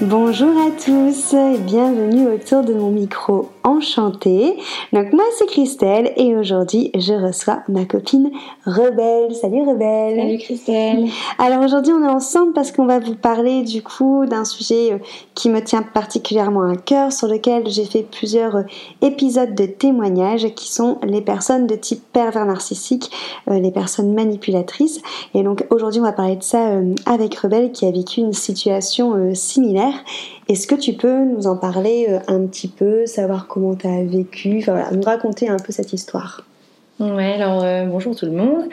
Bonjour à tous et bienvenue autour de mon micro enchantée. Donc moi c'est Christelle et aujourd'hui je reçois ma copine Rebelle. Salut Rebelle. Salut Christelle. Alors aujourd'hui on est ensemble parce qu'on va vous parler du coup d'un sujet euh, qui me tient particulièrement à cœur sur lequel j'ai fait plusieurs euh, épisodes de témoignages qui sont les personnes de type pervers narcissique, euh, les personnes manipulatrices. Et donc aujourd'hui on va parler de ça avec Rebelle qui a vécu une situation similaire est-ce que tu peux nous en parler euh, un petit peu, savoir comment tu as vécu, enfin voilà, nous raconter un peu cette histoire Ouais, alors euh, bonjour tout le monde.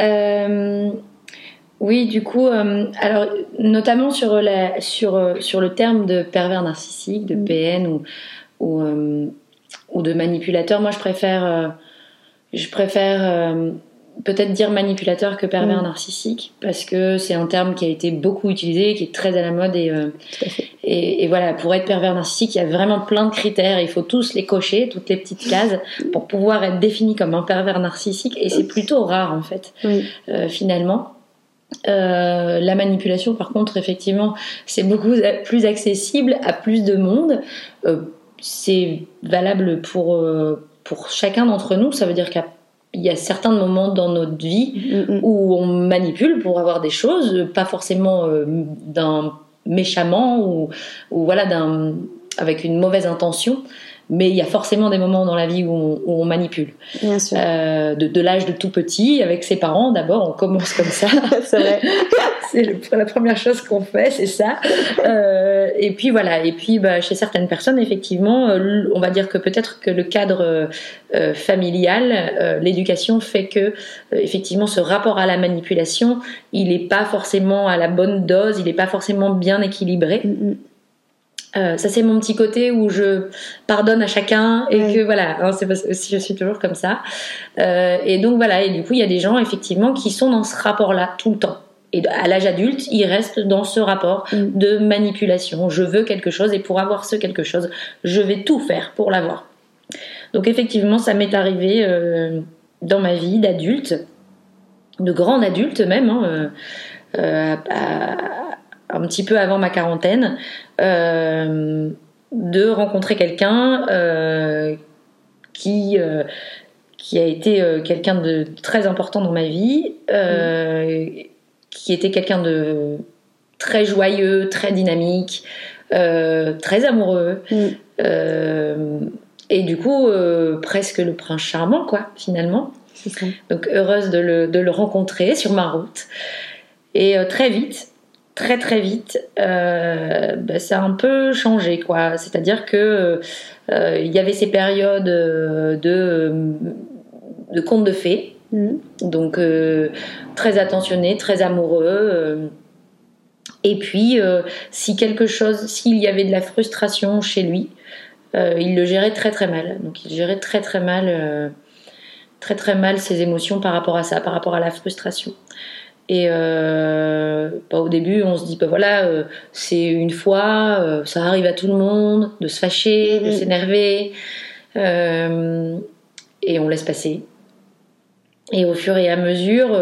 Euh, oui, du coup, alors notamment sur, la, sur, sur le terme de pervers narcissique, de mm. PN ou, ou, ou, de manipulateur, moi je préfère, je préfère peut-être dire manipulateur que pervers mm. narcissique parce que c'est un terme qui a été beaucoup utilisé, qui est très à la mode et, euh, et, voilà pour être pervers narcissique il y a vraiment plein de critères, il faut tous les cocher, toutes les petites cases pour pouvoir être défini comme un pervers narcissique et c'est plutôt rare en fait euh, finalement. Euh, la manipulation, par contre, effectivement, c'est beaucoup plus accessible à plus de monde. c'est valable pour, pour chacun d'entre nous. Ça veut dire qu'à il y a certains moments dans notre vie mm, mm. où on manipule pour avoir des choses, pas forcément euh, d'un méchamment ou, ou voilà d'un avec une mauvaise intention, mais il y a forcément des moments dans la vie où on, manipule. Bien sûr. Euh, de, l'âge de tout petit, avec ses parents, d'abord, on commence comme ça. c'est vrai. c'est la première chose qu'on fait, c'est ça. Euh, et puis voilà. Et puis, bah, chez certaines personnes, effectivement, euh, on va dire que peut-être que le cadre familial, l'éducation fait que, effectivement, ce rapport à la manipulation, il n'est pas forcément à la bonne dose, il n'est pas forcément bien équilibré. Mm, mm. Euh, ça c'est mon petit côté où je pardonne à chacun et que voilà, hein, c'est parce que je suis toujours comme ça. Euh, et donc voilà, et du coup il y a des gens effectivement qui sont dans ce rapport-là tout le temps. Et à l'âge adulte, ils restent dans ce rapport mm. de manipulation. Je veux quelque chose et pour avoir ce quelque chose, je vais tout faire pour l'avoir. Donc effectivement, ça m'est arrivé euh, dans ma vie d'adulte, de grande adulte même, hein, à, un petit peu avant ma quarantaine, euh, de rencontrer quelqu'un euh, qui, euh, qui a été quelqu'un de très important dans ma vie, qui était quelqu'un de très joyeux, très dynamique, très amoureux. Mm. et du coup, presque le prince charmant, quoi, finalement. Donc heureuse de le, de le, rencontrer sur ma route. Et très vite, très très vite, euh, bah, ça a un peu changé, quoi. C'est-à-dire que euh, il y avait ces périodes euh, de, de contes de fées, mm. donc très attentionné, très amoureux. et puis, si quelque chose, s'il y avait de la frustration chez lui, il le gérait très très mal. Donc, il gérait très très mal, très très mal ses émotions par rapport à ça, par rapport à la frustration. Et euh, bah, au début, on se dit, bah voilà, euh, c'est une fois, euh, ça arrive à tout le monde, de se fâcher, de mm-hmm. s'énerver, euh, et on laisse passer. Et au fur et à mesure,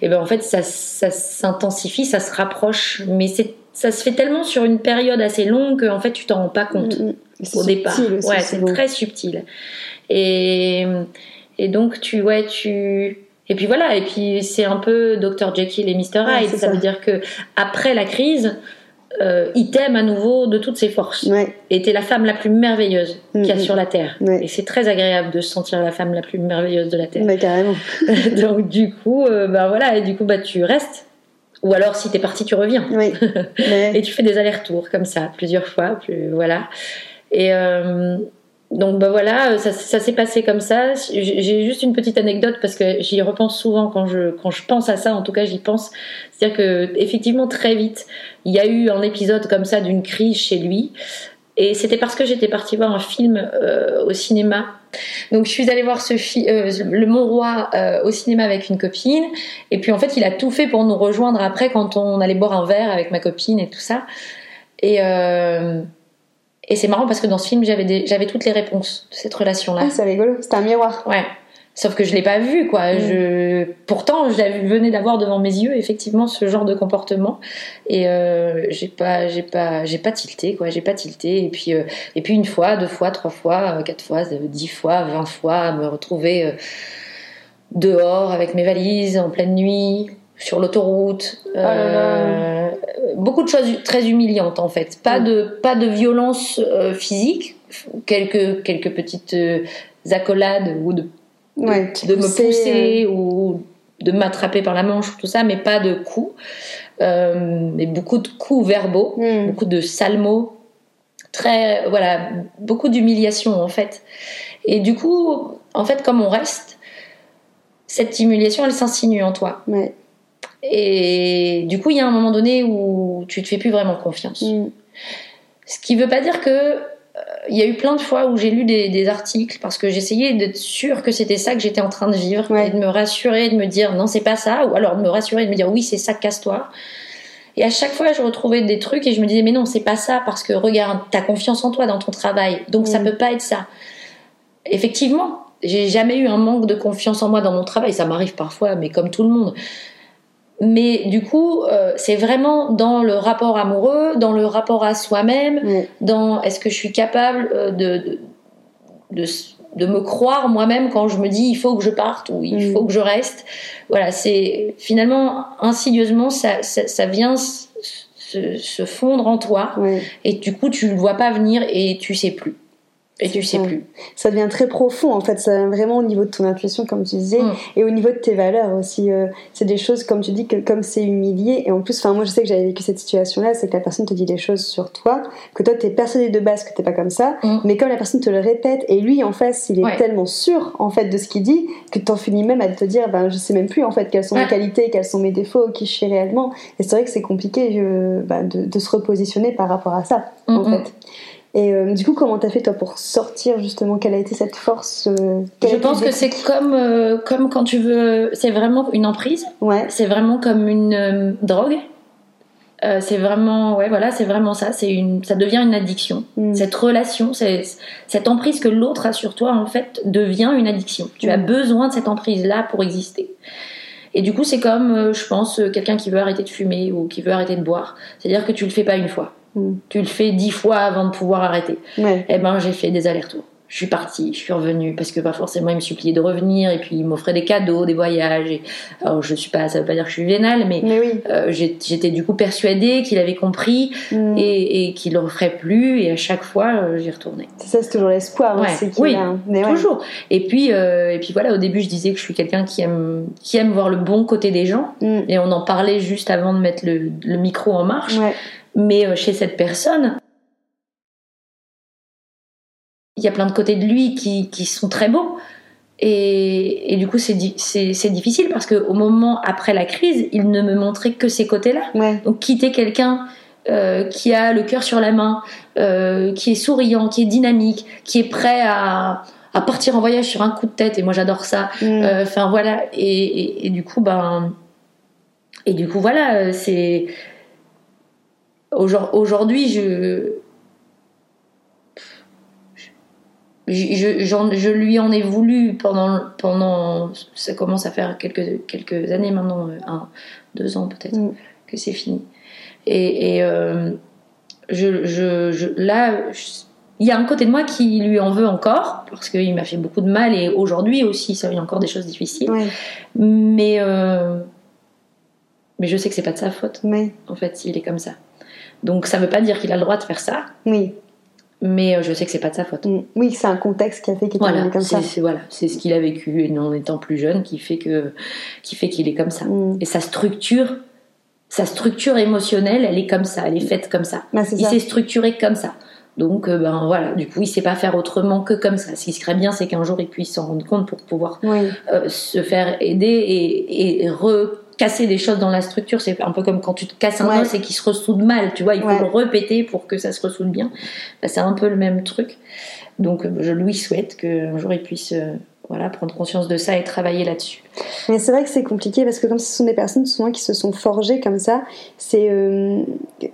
et ben en fait, ça, ça s'intensifie, ça se rapproche, mais c'est ça se fait tellement sur une période assez longue qu'en fait, tu t'en rends pas compte mm-hmm. au départ. ouais, c'est très subtil. Et, et donc, tu, ouais, tu et puis voilà, et puis c'est un peu Dr Jekyll et Mr Hyde. ça, veut dire que après la crise, euh, il t'aime à nouveau de toutes ses forces. Ouais. Et t'es la femme la plus merveilleuse qu'il y a mm-hmm. sur la terre. Et c'est très agréable de se sentir la femme la plus merveilleuse de la terre. Mais carrément. Donc du coup, euh, bah voilà, et du coup bah tu restes. Ou alors si t'es parti, tu reviens. Oui. et tu fais des allers-retours comme ça plusieurs fois. Plus, voilà. Et euh, donc bah voilà, euh, ça, s'est passé comme ça. J'ai juste une petite anecdote parce que j'y repense souvent quand je pense à ça. En tout cas, j'y pense. C'est-à-dire que effectivement très vite, il y a eu un épisode comme ça d'une crise chez lui. Et c'était parce que j'étais partie voir un film euh, au cinéma Donc je suis allée voir euh, le Mont Roi au cinéma avec une copine. Et puis en fait, il a tout fait pour nous rejoindre après quand on allait boire un verre avec ma copine et tout ça. Et, et c'est marrant parce que dans ce film, j'avais, j'avais toutes les réponses de cette relation-là. Ah, c'est rigolo, c'était un miroir. Ouais. Sauf que je l'ai pas vu, quoi. Mm. Je... Pourtant, je venais d'avoir devant mes yeux effectivement ce genre de comportement, et euh, j'ai pas, j'ai pas, j'ai pas tilté, quoi. J'ai pas tilté. Et puis, euh, et puis une fois, deux fois, trois fois, euh, quatre fois, dix fois, vingt fois, me retrouver dehors avec mes valises en pleine nuit, sur l'autoroute. Oh beaucoup de choses très humiliantes en fait. Pas mm. de, pas de violence physique, quelques, quelques petites accolades ou de de, me pousser euh. ou de m'attraper par la manche, tout ça, mais pas de coups. Euh, mais beaucoup de coups verbaux, hmm. beaucoup de sales mots, très, voilà, beaucoup d'humiliation en fait. Et du coup, en fait, comme on reste, cette humiliation, elle s'insinue en toi. Et du coup, il y a un moment donné où tu te fais plus vraiment confiance. Hmm. Ce qui veut pas dire que il y a eu plein de fois où j'ai lu des, articles parce que j'essayais d'être sûre que c'était ça que j'étais en train de vivre et de me rassurer, de me dire non c'est pas ça, ou alors de me rassurer et de me dire oui c'est ça casse-toi. Et à chaque fois je retrouvais des trucs et je me disais mais non c'est pas ça parce que regarde t'as confiance en toi dans ton travail donc ça peut pas être ça. Effectivement j'ai jamais eu un manque de confiance en moi dans mon travail ça m'arrive parfois mais comme tout le monde. Mais du coup, euh, c'est vraiment dans le rapport amoureux, dans le rapport à soi-même, dans est-ce que je suis capable euh, de, de, de, me croire moi-même quand je me dis il faut que je parte ou il faut que je reste. Voilà, c'est finalement insidieusement ça, ça, vient se, se, fondre en toi et du coup tu le vois pas venir et tu sais plus. Et tu sais plus. Ça devient très profond en fait, ça vraiment au niveau de ton intuition comme tu disais, mm. et au niveau de tes valeurs aussi. Euh, c'est des choses comme tu dis que comme c'est humilié, et en plus, enfin moi je sais que j'avais vécu cette situation-là, c'est que la personne te dit des choses sur toi, que toi t'es persuadé de base que t'es pas comme ça, mm. mais comme la personne te le répète, et lui en face il est tellement sûr en fait de ce qu'il dit que t'en finis même à te dire, ben je sais même plus en fait quelles sont mes qualités, quels sont mes défauts, qui je suis réellement, et c'est vrai que c'est compliqué ben, de, de, se repositionner par rapport à ça en fait. Et euh, du coup, comment t'as fait toi pour sortir justement Quelle a été cette force euh, Je pense que c'est comme euh, comme quand tu veux. C'est vraiment une emprise. Ouais. C'est vraiment comme une drogue. c'est vraiment ouais voilà c'est vraiment ça c'est une ça devient une addiction mm. cette relation cette emprise que l'autre a sur toi en fait devient une addiction tu as mm. besoin de cette emprise là pour exister et du coup c'est comme je pense quelqu'un qui veut arrêter de fumer ou qui veut arrêter de boire c'est à dire que tu le fais pas une fois Mm. Tu le fais dix fois avant de pouvoir arrêter. Ouais. Eh ben, j'ai fait des allers-retours. Je suis partie, je suis revenue parce que pas forcément il me suppliait de revenir et puis il m'offrait des cadeaux, des voyages. Et, alors je suis pas, ça veut pas dire que je suis vénale, mais, euh, j'étais du coup persuadée qu'il avait compris mm. et, et qu'il le referait plus. Et à chaque fois, euh, j'y retournais. C'est ça, c'est toujours l'espoir. Ouais. oui, toujours. Et puis, euh, et puis voilà, au début je disais que je suis quelqu'un qui aime, qui aime voir le bon côté des gens. Mm. Et on en parlait juste avant de mettre le, le micro en marche. Mais euh, chez cette personne, il y a plein de côtés de lui qui, qui sont très beaux. Et, et du coup, c'est difficile parce qu'au moment après la crise, il ne me montrait que ces côtés-là. Donc, quitter quelqu'un euh, qui a le cœur sur la main, euh, qui est souriant, qui est dynamique, qui est prêt à, à, partir en voyage sur un coup de tête, et moi j'adore ça. Mm. Enfin voilà, et, et, et, du coup, ben, et du coup voilà, c'est Aujourd'hui, je, je, je, lui en ai voulu pendant, pendant. Ça commence à faire quelques, quelques années maintenant, euh, un, deux ans peut-être, mm. que c'est fini. Et, et euh, je, je, là, il y a un côté de moi qui lui en veut encore, parce qu'il m'a fait beaucoup de mal, et aujourd'hui aussi, ça, il y a encore des choses difficiles. Mais, euh, mais je sais que c'est pas de sa faute, en fait, s'il est comme ça. Donc ça ne veut pas dire qu'il a le droit de faire ça. Oui. Mais euh, je sais que c'est pas de sa faute. Mm. Oui, c'est un contexte qui a fait qu'il est comme ça. voilà, c'est ce qu'il a vécu en étant plus jeune qui fait que qui fait qu'il est comme ça. Mm. Et sa structure, sa structure émotionnelle, elle est comme ça, elle est faite comme ça. Bah, il s'est structuré comme ça. Donc, euh, ben voilà, du coup, il sait pas faire autrement que comme ça. Ce qui serait bien, c'est qu'un jour, il puisse s'en rendre compte pour pouvoir euh, se faire aider et, et casser des choses dans la structure. C'est un peu comme quand tu te casses un os et qui se ressoude mal, tu vois. Il faut le répéter pour que ça se ressoude bien. Bah, c'est un peu le même truc. Donc, je lui souhaite qu'un jour il puisse euh, voilà, prendre conscience de ça et travailler là-dessus. Mais c'est vrai que c'est compliqué parce que comme ce sont des personnes souvent qui se sont forgées comme ça, c'est euh,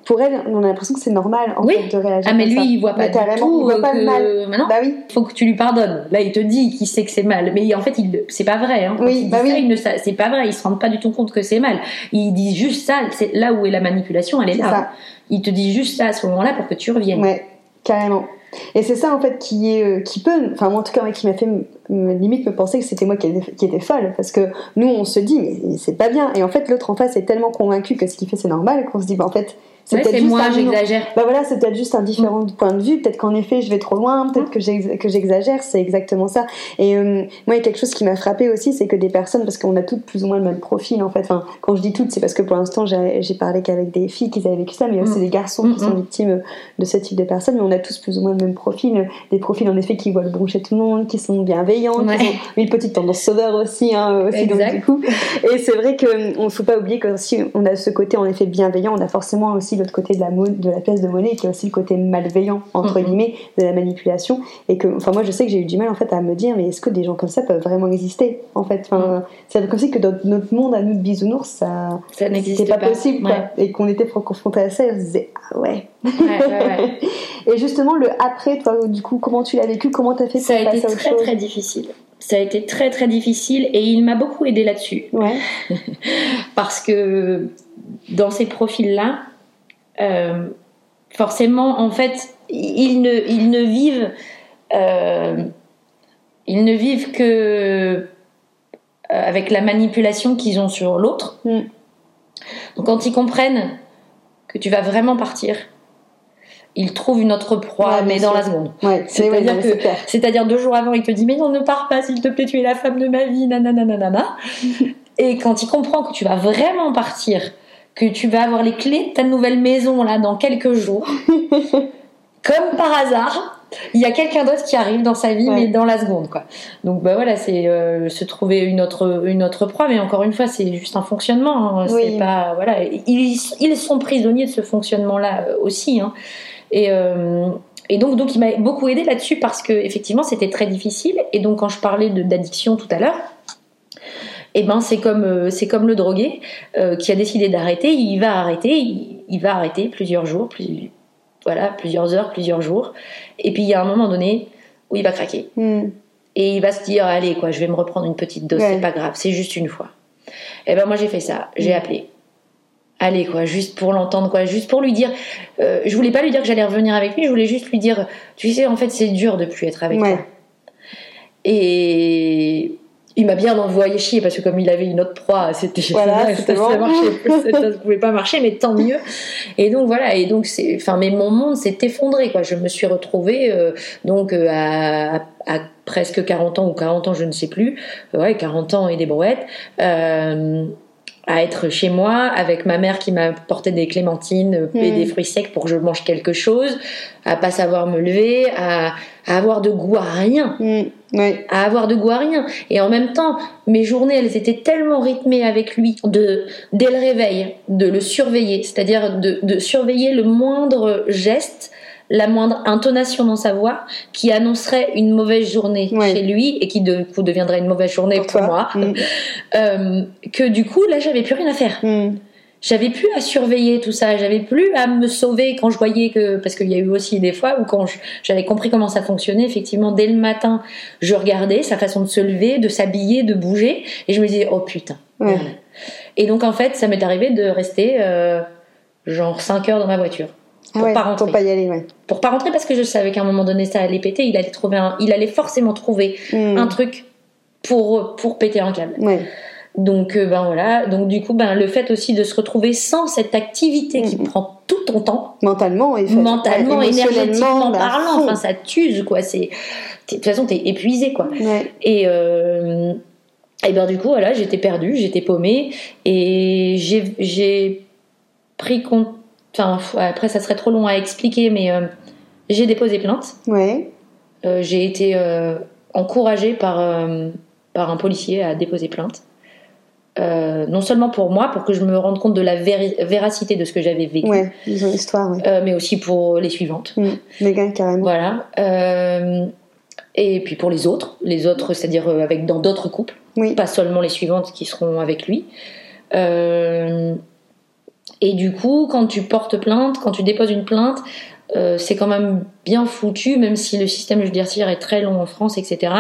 pour elles on a l'impression que c'est normal en fait de réagir. Ah mais lui il voit pas du tout. Il voit pas le mal. Maintenant, bah oui. Faut que tu lui pardonnes. Là il te dit qu'il sait que c'est mal, mais en fait il c'est pas vrai. Hein. oui, bah oui. c'est pas vrai. Il se rend pas du tout compte que c'est mal. Il dit juste ça. C'est là où est la manipulation. Elle est, là. Il te dit juste ça à ce moment-là pour que tu reviennes. Ouais, carrément. Et c'est ça en fait qui est euh, qui peut, enfin moi en tout cas qui m'a fait limite me penser que c'était moi qui était, folle parce que nous on se dit mais c'est pas bien. Et en fait l'autre en face est tellement convaincu que ce qu'il fait c'est normal qu'on se dit bah en fait c'est moi, j'exagère. Bah voilà, c'est peut-être juste un différent point de vue. Peut-être qu'en effet, je vais trop loin. Peut-être mm. que j'exagère. C'est exactement ça. Et euh, moi, il y a quelque chose qui m'a frappé aussi, c'est que des personnes, parce qu'on a toutes plus ou moins le même profil en fait. Enfin, quand je dis toutes, c'est parce que pour l'instant, j'ai parlé qu'avec des filles qui avaient vécu ça, mais aussi mm. des garçons qui sont victimes de ce type de personnes. Mais on a tous plus ou moins le même profil. Des profils en effet qui voient le bon chez tout le monde, qui sont bienveillants, qui ont une petite tendance sauveur aussi, hein, aussi donc, du coup. Et c'est vrai qu'on ne faut pas oublier que si on a ce côté en effet bienveillant, on a forcément aussi l'autre côté de la, de la pièce de monnaie qui est aussi le côté malveillant entre guillemets de la manipulation. Et que enfin moi je sais que j'ai eu du mal en fait à me dire mais est-ce que des gens comme ça peuvent vraiment exister en fait? Enfin, mm. c'est comme si que dans notre monde à nous de bisounours ça ça n'existait pas, possible quoi. et qu'on était confronté à ça et on se disait ah ouais, et justement le après toi du coup comment tu l'as vécu comment t'as fait ça a été très très difficile. Ça a été très très difficile et il m'a beaucoup aidé là-dessus. Ouais. Parce que dans ces profils-là, euh, forcément, en fait, ils ne, ils ne vivent, euh, ils ne vivent que euh, avec la manipulation qu'ils ont sur l'autre. Mm. Donc, quand ils comprennent que tu vas vraiment partir, ils trouvent une autre proie, mais dans la seconde. c'est-à-dire que, c'est-à-dire deux jours avant, il te dit mais non, ne pars pas, s'il te plaît, tu es la femme de ma vie, nanana. Et quand il comprend que tu vas vraiment partir que tu vas avoir les clés de ta nouvelle maison là dans quelques jours. Comme par hasard, il y a quelqu'un d'autre qui arrive dans sa vie, mais dans la seconde, quoi. Donc, bah voilà, c'est euh, se trouver une autre, une autre proie, mais encore une fois, c'est juste un fonctionnement. Hein. C'est pas, voilà, ils, ils, sont prisonniers de ce fonctionnement-là euh, aussi. Hein. Et, euh, et donc, donc, il m'a beaucoup aidé là-dessus parce que effectivement, c'était très difficile. Et donc, quand je parlais d'addiction tout à l'heure, et eh ben c'est comme euh, c'est comme le drogué euh, qui a décidé d'arrêter, il va arrêter, il, va arrêter plusieurs jours, plus, voilà, plusieurs heures, plusieurs jours, et puis il y a un moment donné où il va craquer. Hmm. Et il va se dire allez quoi, je vais me reprendre une petite dose, c'est pas grave, c'est juste une fois. Et eh ben moi j'ai fait ça, j'ai hmm. appelé. Allez quoi, juste pour l'entendre quoi, juste pour lui dire. Euh, je voulais pas lui dire que j'allais revenir avec lui, je voulais juste lui dire, tu sais en fait c'est dur de plus être avec toi. Et il m'a bien envoyé chier parce que comme il avait une autre proie, c'était voilà, ça, ça, marchait, ça, pouvait pas marcher, mais tant mieux. Et donc voilà, et donc c'est, enfin, mais mon monde s'est effondré quoi. Je me suis retrouvée euh, donc euh, à, à, presque 40 ans ou 40 ans, je ne sais plus, ouais, 40 ans et des brouettes. Euh, à être chez moi avec ma mère qui m'a porté des clémentines et hmm. des fruits secs pour que je mange quelque chose, à pas savoir me lever, à, avoir de goût à rien. À avoir de goût à rien. Et en même temps, mes journées, elles étaient tellement rythmées avec lui, de, dès le réveil, de le surveiller, c'est-à-dire de, de surveiller le moindre geste la moindre intonation dans sa voix qui annoncerait une mauvaise journée chez lui et qui de coup deviendrait une mauvaise journée pour, moi. Mm. Euh, que du coup, là, j'avais plus rien à faire. Mm. J'avais plus à surveiller tout ça, j'avais plus à me sauver quand je voyais que parce qu'il y a eu aussi des fois où quand j'avais compris comment ça fonctionnait, effectivement dès le matin, je regardais sa façon de se lever, de s'habiller, de bouger et je me disais oh putain. Et donc en fait, ça m'est arrivé de rester euh, genre 5 heures dans ma voiture. Ah pour pas rentrer. Pour pas y aller, ouais. Pour pas rentrer parce que je savais qu'à un moment donné ça allait péter, il allait trouver un, il allait forcément trouver hmm. un truc pour pour péter un câble. Ouais. Donc euh, ben voilà, donc du coup ben le fait aussi de se retrouver sans cette activité qui prend tout ton temps, mentalement et mentalement, énergétiquement parlant, enfin ça t'use quoi, c'est de toute façon t'es épuisé quoi. Ouais. Et euh, et ben du coup voilà, j'étais perdue, j'étais paumée et j'ai j'ai pris compte Enfin, après, ça serait trop long à expliquer, mais euh, j'ai déposé plainte. Ouais. Euh, j'ai été encouragée par, par un policier à déposer plainte. Euh, non seulement pour moi, pour que je me rende compte de la véracité de ce que j'avais vécu, ouais, histoire, ouais. euh, mais aussi pour les suivantes. Mmh. carrément. Voilà. Euh, et puis pour les autres, les autres, c'est-à-dire avec dans d'autres couples, oui. pas seulement les suivantes qui seront avec lui. Et du coup, quand tu portes plainte, quand tu déposes une plainte, c'est quand même bien foutu, même si le système judiciaire est très long en France, etc.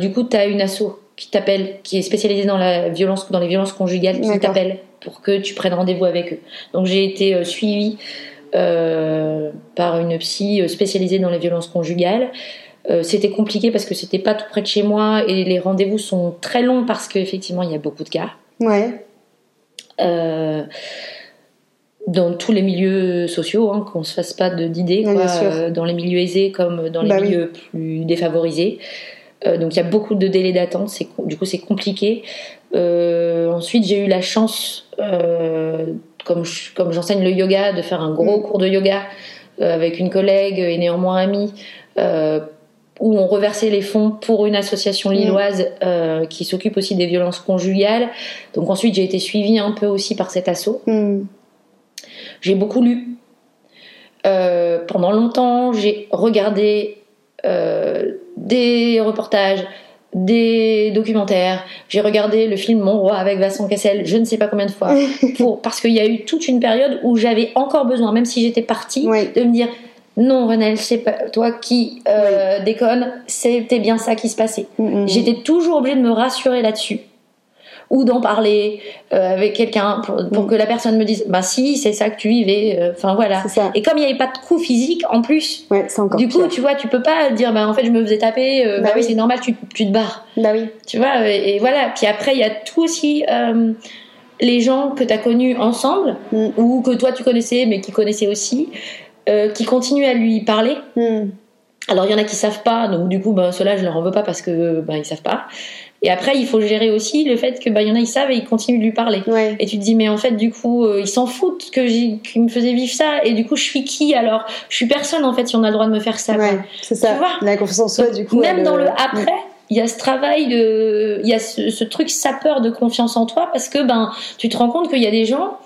Du coup, tu as une asso qui t'appelle, qui est spécialisée dans la violence, dans les violences conjugales, qui t'appelle pour que tu prennes rendez-vous avec eux. Donc j'ai été euh, suivie euh, par une psy spécialisée dans les violences conjugales. Euh, c'était compliqué parce que c'était pas tout près de chez moi et les rendez-vous sont très longs parce qu'effectivement il y a beaucoup de cas. Ouais. Euh, dans tous les milieux sociaux, hein, qu'on se fasse pas d'idées, euh, dans les milieux aisés comme dans les bah milieux plus défavorisés. Euh, donc il y a beaucoup de délais d'attente, c'est, du coup c'est compliqué. Euh, ensuite j'ai eu la chance, comme, comme j'enseigne le yoga, de faire un gros mm. cours de yoga avec une collègue et néanmoins amie où on reversait les fonds pour une association mm. lilloise euh, qui s'occupe aussi des violences conjugales. Donc ensuite, j'ai été suivie un peu aussi par cet assaut. Mm. J'ai beaucoup lu. Euh, pendant longtemps, j'ai regardé euh, des reportages, des documentaires. J'ai regardé le film Mon roi avec Vincent Cassel, je ne sais pas combien de fois, pour, parce qu'il y a eu toute une période où j'avais encore besoin, même si j'étais partie, de me dire non Renelle, c'est pas toi qui euh, déconne, c'était bien ça qui se passait. Mm. J'étais toujours obligée de me rassurer là-dessus ou d'en parler euh, avec quelqu'un pour, mm. que la personne me dise bah si c'est ça que tu vivais euh, enfin voilà et comme il n'y avait pas de coup physique en plus du coup tu vois tu peux pas dire bah en fait je me faisais taper bah, bah, oui, c'est normal tu, tu, te barres bah oui tu vois et, voilà puis après il y a tout aussi les gens que tu as connus ensemble ou que toi tu connaissais mais qui connaissaient aussi euh, qui continuent à lui parler. Hmm. Alors il y en a qui savent pas, donc du coup, ben, ceux-là, je leur en veux pas parce que ben, ils savent pas. Et après, il faut gérer aussi le fait que ben, y en a, ils savent et ils continuent de lui parler. Et tu te dis, mais en fait, du coup, euh, ils s'en foutent que qu'ils me faisaient vivre ça. Et du coup, je suis qui alors? Je suis personne en fait si on a le droit de me faire ça. Ouais, c'est ça. Tu vois? La confiance en soi, du coup. Même dans le après. il y a ce travail de il y a ce, ce, truc sapeur de confiance en toi parce que ben tu te rends compte qu'il y a des gens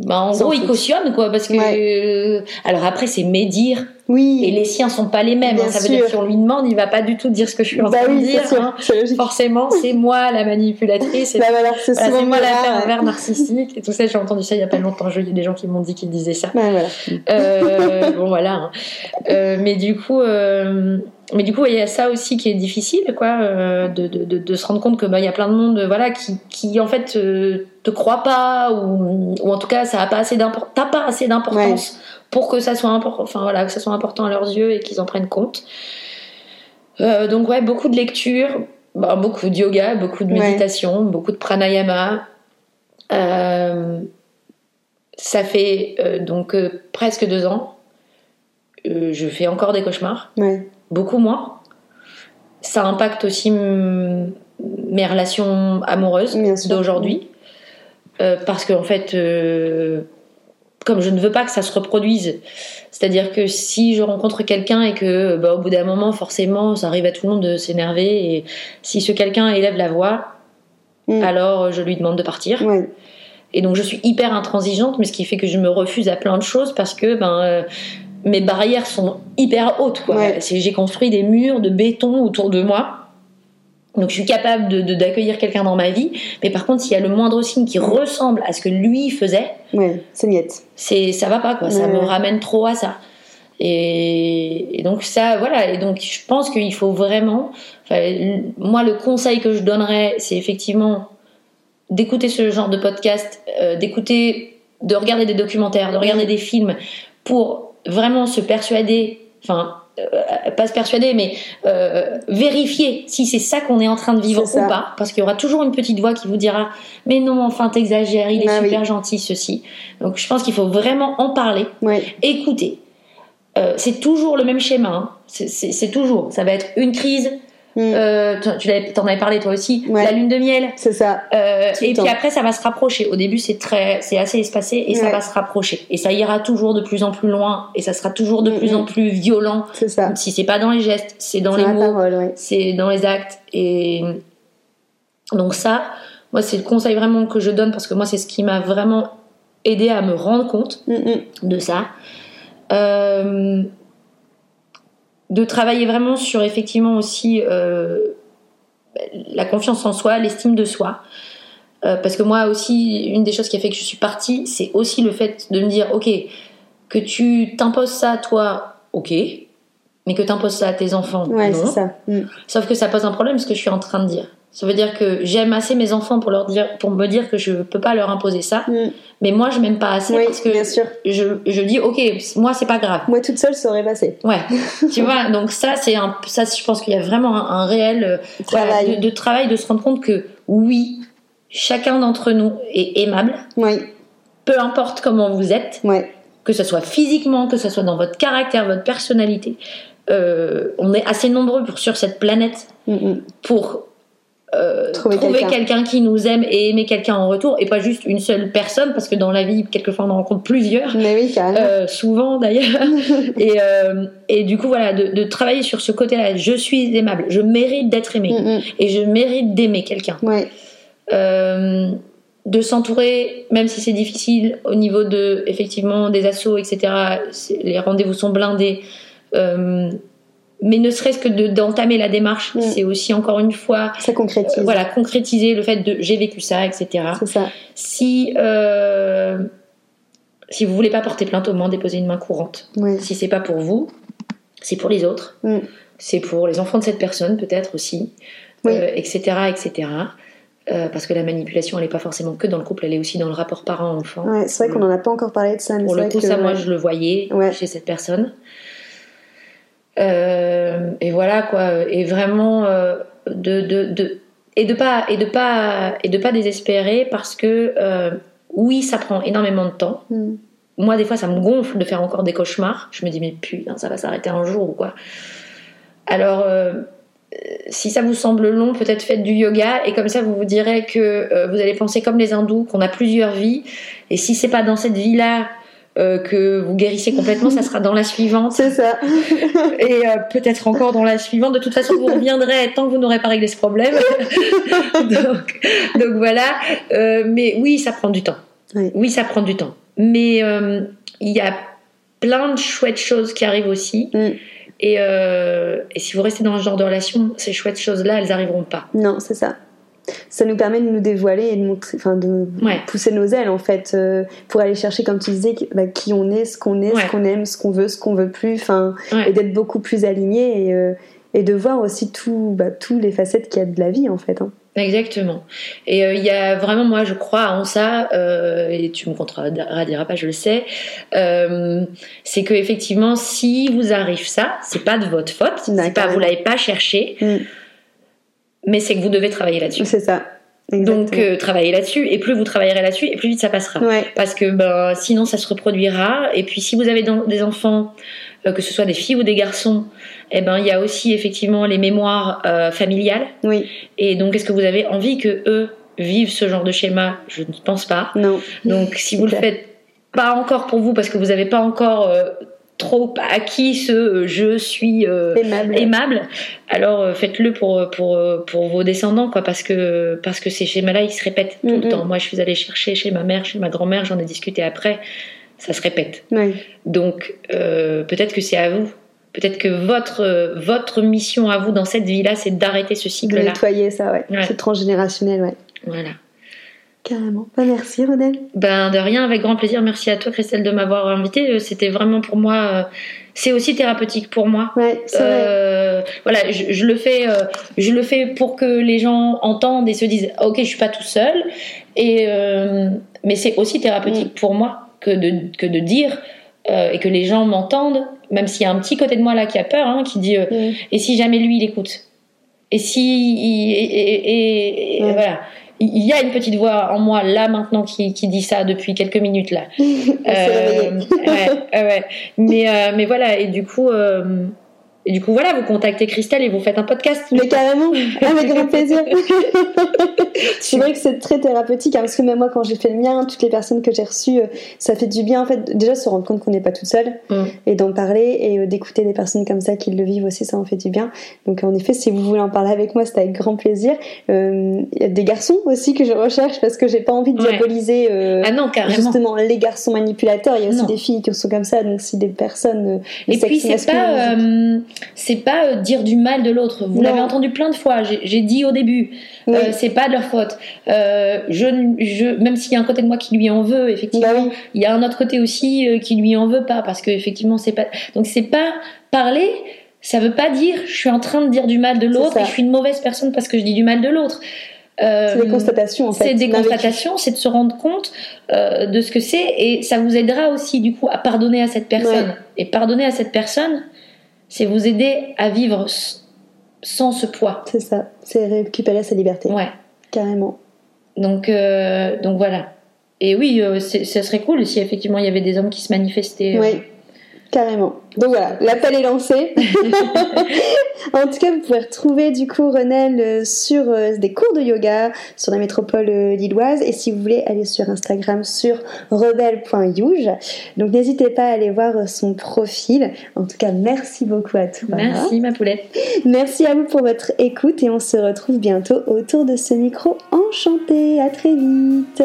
bah, en gros, il cautionne, quoi, parce que. Euh, alors après, c'est médire. Oui. Et les siens sont pas les mêmes. Hein. ça veut dire que si on lui demande, il va pas du tout dire ce que je suis en bah train de dire. Hein. Forcément, c'est moi la manipulatrice. Bah voilà, c'est moi la pervers narcissique et tout ça. J'ai entendu ça il y a pas longtemps. Il y a des gens qui m'ont dit qu'ils disaient ça. Voilà. Euh, bon voilà. Hein. Euh, mais du coup. Euh, mais du coup, il y a ça aussi qui est difficile, quoi, de, de, de, se rendre compte que bah, il y a plein de monde, voilà, qui, qui en fait te croit pas ou, ou, en tout cas ça a pas assez d'importance, t'as pas assez d'importance pour que ça soit important, enfin voilà, que ça soit important à leurs yeux et qu'ils en prennent compte. Euh, donc ouais, beaucoup de lectures, bah, beaucoup de yoga, beaucoup de méditation, beaucoup de pranayama. Euh, ça fait euh, donc presque deux ans. je fais encore des cauchemars. Ouais beaucoup moins. Ça impacte aussi mes relations amoureuses d'aujourd'hui. Parce qu'en en fait, comme je ne veux pas que ça se reproduise, c'est-à-dire que si je rencontre quelqu'un et que bah, au bout d'un moment, forcément, ça arrive à tout le monde de s'énerver, et si ce quelqu'un élève la voix, mm. alors je lui demande de partir. Et donc je suis hyper intransigeante, mais ce qui fait que je me refuse à plein de choses parce que ben euh, mes barrières sont hyper hautes. Quoi. J'ai construit des murs de béton autour de moi. Donc je suis capable de, d'accueillir quelqu'un dans ma vie, mais par contre s'il y a le moindre signe qui ressemble à ce que lui faisait, ouais, c'est niette. C'est ça va pas quoi, ça me ramène trop à ça. Et, donc ça voilà et donc je pense qu'il faut vraiment, moi le conseil que je donnerais c'est effectivement d'écouter ce genre de podcast, euh, d'écouter, de regarder des documentaires, de regarder des films pour vraiment se persuader, enfin, euh, pas se persuader, mais euh, vérifier si c'est ça qu'on est en train de vivre ou pas, parce qu'il y aura toujours une petite voix qui vous dira mais non, enfin t'exagères, il est ah super gentil ceci. Donc je pense qu'il faut vraiment en parler, écouter. Euh, c'est toujours le même schéma, hein. c'est toujours. Ça va être une crise. Euh, tu en avais parlé toi aussi. La lune de miel. C'est ça. Euh, et puis après, ça va se rapprocher. Au début, c'est très, c'est assez espacé et ça va se rapprocher. Et ça ira toujours de plus en plus loin et ça sera toujours de plus en plus violent. C'est ça. Si c'est pas dans les gestes, c'est dans les mots, c'est dans les actes. Et donc ça, moi c'est le conseil vraiment que je donne parce que moi c'est ce qui m'a vraiment aidé à me rendre compte Mm, mm. de ça. Euh, de travailler vraiment sur effectivement aussi euh, la confiance en soi, l'estime de soi. Euh, parce que moi aussi, une des choses qui a fait que je suis partie, c'est aussi le fait de me dire, ok, que tu t'imposes ça toi, ok, mais que t'imposes ça à tes enfants, Ouais, non. c'est ça. Mm. Sauf que ça pose un problème, ce que je suis en train de dire. Ça veut dire que j'aime assez mes enfants pour leur dire, pour me dire que je peux pas leur imposer ça, Mm. mais moi je m'aime pas assez Oui, parce que bien sûr. je, je dis, ok, moi c'est pas grave. Moi toute seule, ça aurait passé. Ouais, tu vois, donc ça, c'est un, ça, je pense qu'il y a vraiment un, un réel euh, voilà, Travail. de, de travail, de se rendre compte que oui, chacun d'entre nous est aimable, Oui, peu importe comment vous êtes, ouais. que ce soit physiquement, que ce soit dans votre caractère, votre personnalité. Euh, on est assez nombreux pour, sur cette planète Mm, mm. pour euh, Trouver trouver, quelqu'un. qui nous aime et aimer quelqu'un en retour, et pas juste une seule personne, parce que dans la vie, quelquefois on en rencontre plusieurs. Mais oui. Euh, souvent d'ailleurs. et, euh, et du coup, voilà, de, de travailler sur ce côté-là. Je suis aimable, je mérite d'être aimé Mm, mm. et je mérite d'aimer quelqu'un. Ouais. De s'entourer, même si c'est difficile au niveau de effectivement des assauts, etc. Les rendez-vous sont blindés. Mais ne serait-ce que de- d'entamer la démarche, Mm. c'est aussi encore une fois Ça concrétise. euh, voilà concrétiser le fait de j'ai vécu ça, etc. C'est ça. Si euh, si vous voulez pas porter plainte, au moins déposez une main courante. Ouais. Si c'est pas pour vous, c'est pour les autres. Mm. C'est pour les enfants de cette personne peut-être aussi, Oui. euh, etc., etc. Euh, parce que la manipulation, elle n'est pas forcément que dans le couple, elle est aussi dans le rapport parent-enfant. Ouais, c'est vrai qu'on en a pas encore parlé de ça, mais Pour le coup, que ça, moi, je le voyais Ouais. chez cette personne. Euh, et voilà quoi. Et vraiment euh, de, de, de et de pas et de pas et de pas désespérer parce que euh, oui, ça prend énormément de temps. Mm. Moi, des fois, ça me gonfle de faire encore des cauchemars. Je me dis mais putain, ça va s'arrêter un jour ou quoi. Alors euh, si ça vous semble long, peut-être faites du yoga et comme ça vous vous direz que euh, vous allez penser comme les hindous qu'on a plusieurs vies et si c'est pas dans cette vie-là euh, que vous guérissez complètement, ça sera dans la suivante C'est ça. et euh, peut-être encore dans la suivante. De toute façon, vous reviendrez tant que vous n'aurez pas réglé ce problème. donc, donc voilà. Euh, mais oui, ça prend du temps. Oui. Oui, ça prend du temps. Mais il y a plein de chouettes choses qui arrivent aussi. Mm. Et, et si vous restez dans ce genre de relation, ces chouettes choses-là, elles n'arriveront pas. Non, c'est ça. Ça nous permet de nous dévoiler et de, montrer, enfin, de Ouais. pousser nos ailes en fait euh, pour aller chercher, comme tu disais, qui- bah, qui on est, ce qu'on est, Ouais. ce qu'on aime, ce qu'on veut, ce qu'on veut plus, enfin, Ouais. et d'être beaucoup plus aligné et, euh, et de voir aussi tout, bah, tous les facettes qu'il y a de la vie en fait. hein. Exactement. Et euh, il y a vraiment, moi, je crois en ça, euh, et tu me contrediras pas, je le sais. euh, c'est que effectivement, si vous arrive ça, c'est pas de votre faute, c'est pas vous l'avez pas cherché, Mm. Mais c'est que vous devez travailler là-dessus. C'est ça. Donc euh, travaillez là-dessus, et plus vous travaillerez là-dessus, et plus vite ça passera. ouais. Parce que ben, sinon ça se reproduira. Et puis si vous avez des enfants, euh, que ce soit des filles ou des garçons, eh ben il y a aussi effectivement les mémoires euh, familiales. Oui. Et donc, est-ce que vous avez envie que eux vivent ce genre de schéma? Je ne pense pas. Non. Donc, si vous le faites pas encore pour vous, parce que vous n'avez pas encore euh, trop acquis ce euh, je suis euh, Aimable. aimable, alors euh, faites-le pour, pour, pour vos descendants, quoi, parce que, parce que ces schémas-là, ils se répètent tout le temps. Moi, je suis allée chercher chez ma mère, chez ma grand-mère, j'en ai discuté après, ça se répète. Oui. Donc, euh, peut-être que c'est à vous. Peut-être que votre, votre mission à vous dans cette vie-là, c'est d'arrêter ce De cycle-là. nettoyer ça, ouais. Ouais. C'est transgénérationnel, ouais. Voilà. Carrément. Bah, merci, Rodel. Ben de rien, avec grand plaisir. Merci à toi, Christelle, de m'avoir invité. Euh, C'était vraiment pour moi, euh, c'est aussi thérapeutique pour moi. Ouais, c'est vrai. Euh, voilà, je, je le fais, euh, je le fais pour que les gens entendent et se disent, ok, je suis pas tout seul. Et mais c'est aussi thérapeutique pour moi que de que de dire et que les gens m'entendent, même s'il y a un petit côté de moi là qui a peur, hein, qui dit, Mm. et si jamais lui il écoute? Et si il- et, et- et- et Ouais. voilà. Il y a une petite voix en moi là maintenant qui, qui dit ça depuis quelques minutes là. Ouais, ouais, ouais. Mais, euh, mais voilà, et du coup, euh, Et du coup, voilà, vous contactez Christelle et vous faites un podcast. Mais carrément, avec grand plaisir. c'est vrai que c'est très thérapeutique, hein, parce que même moi, quand j'ai fait le mien, toutes les personnes que j'ai reçues, euh, ça fait du bien, en fait, déjà se rendre compte qu'on n'est pas toute seule, mm. et d'en parler, et euh, d'écouter des personnes comme ça qui le vivent aussi, ça en fait du bien. Donc, en effet, si vous voulez en parler avec moi, c'est avec grand plaisir. Euh, il y a des garçons aussi que je recherche, parce que j'ai pas envie de diaboliser ah non, justement les garçons manipulateurs. Il y a aussi des filles qui sont comme ça, donc si des personnes. et puis, c'est pas c'est pas euh, dire du mal de l'autre. Vous l'avez entendu plein de fois. J'ai dit au début, euh, c'est pas de leur faute. Euh, je, je, même s'il y a un côté de moi qui lui en veut, effectivement, bah il y a un autre côté aussi qui lui en veut pas parce que effectivement c'est pas. Donc c'est pas parler. Ça veut pas dire je suis en train de dire du mal de l'autre et je suis une mauvaise personne parce que je dis du mal de l'autre. c'est des constatations en fait. C'est des constatations, c'est de se rendre compte de ce que c'est et ça vous aidera aussi du coup à pardonner à cette personne. Et pardonner à cette personne, c'est vous aider à vivre sans ce poids. C'est ça, c'est récupérer sa liberté. Ouais. Carrément. Donc, euh, donc voilà. Et oui, euh, ça serait cool si effectivement il y avait des hommes qui se manifestaient. Euh, oui. Carrément. Donc voilà, l'appel est lancé. en tout cas, vous pouvez retrouver du coup Renel euh, sur euh, des cours de yoga sur la métropole euh, lilloise et si vous voulez aller sur Instagram sur rebelle.youge. Donc n'hésitez pas à aller voir son profil. En tout cas, merci beaucoup à toi. Merci ma poulette. Merci à vous pour votre écoute et on se retrouve bientôt autour de ce micro enchanté. À très vite.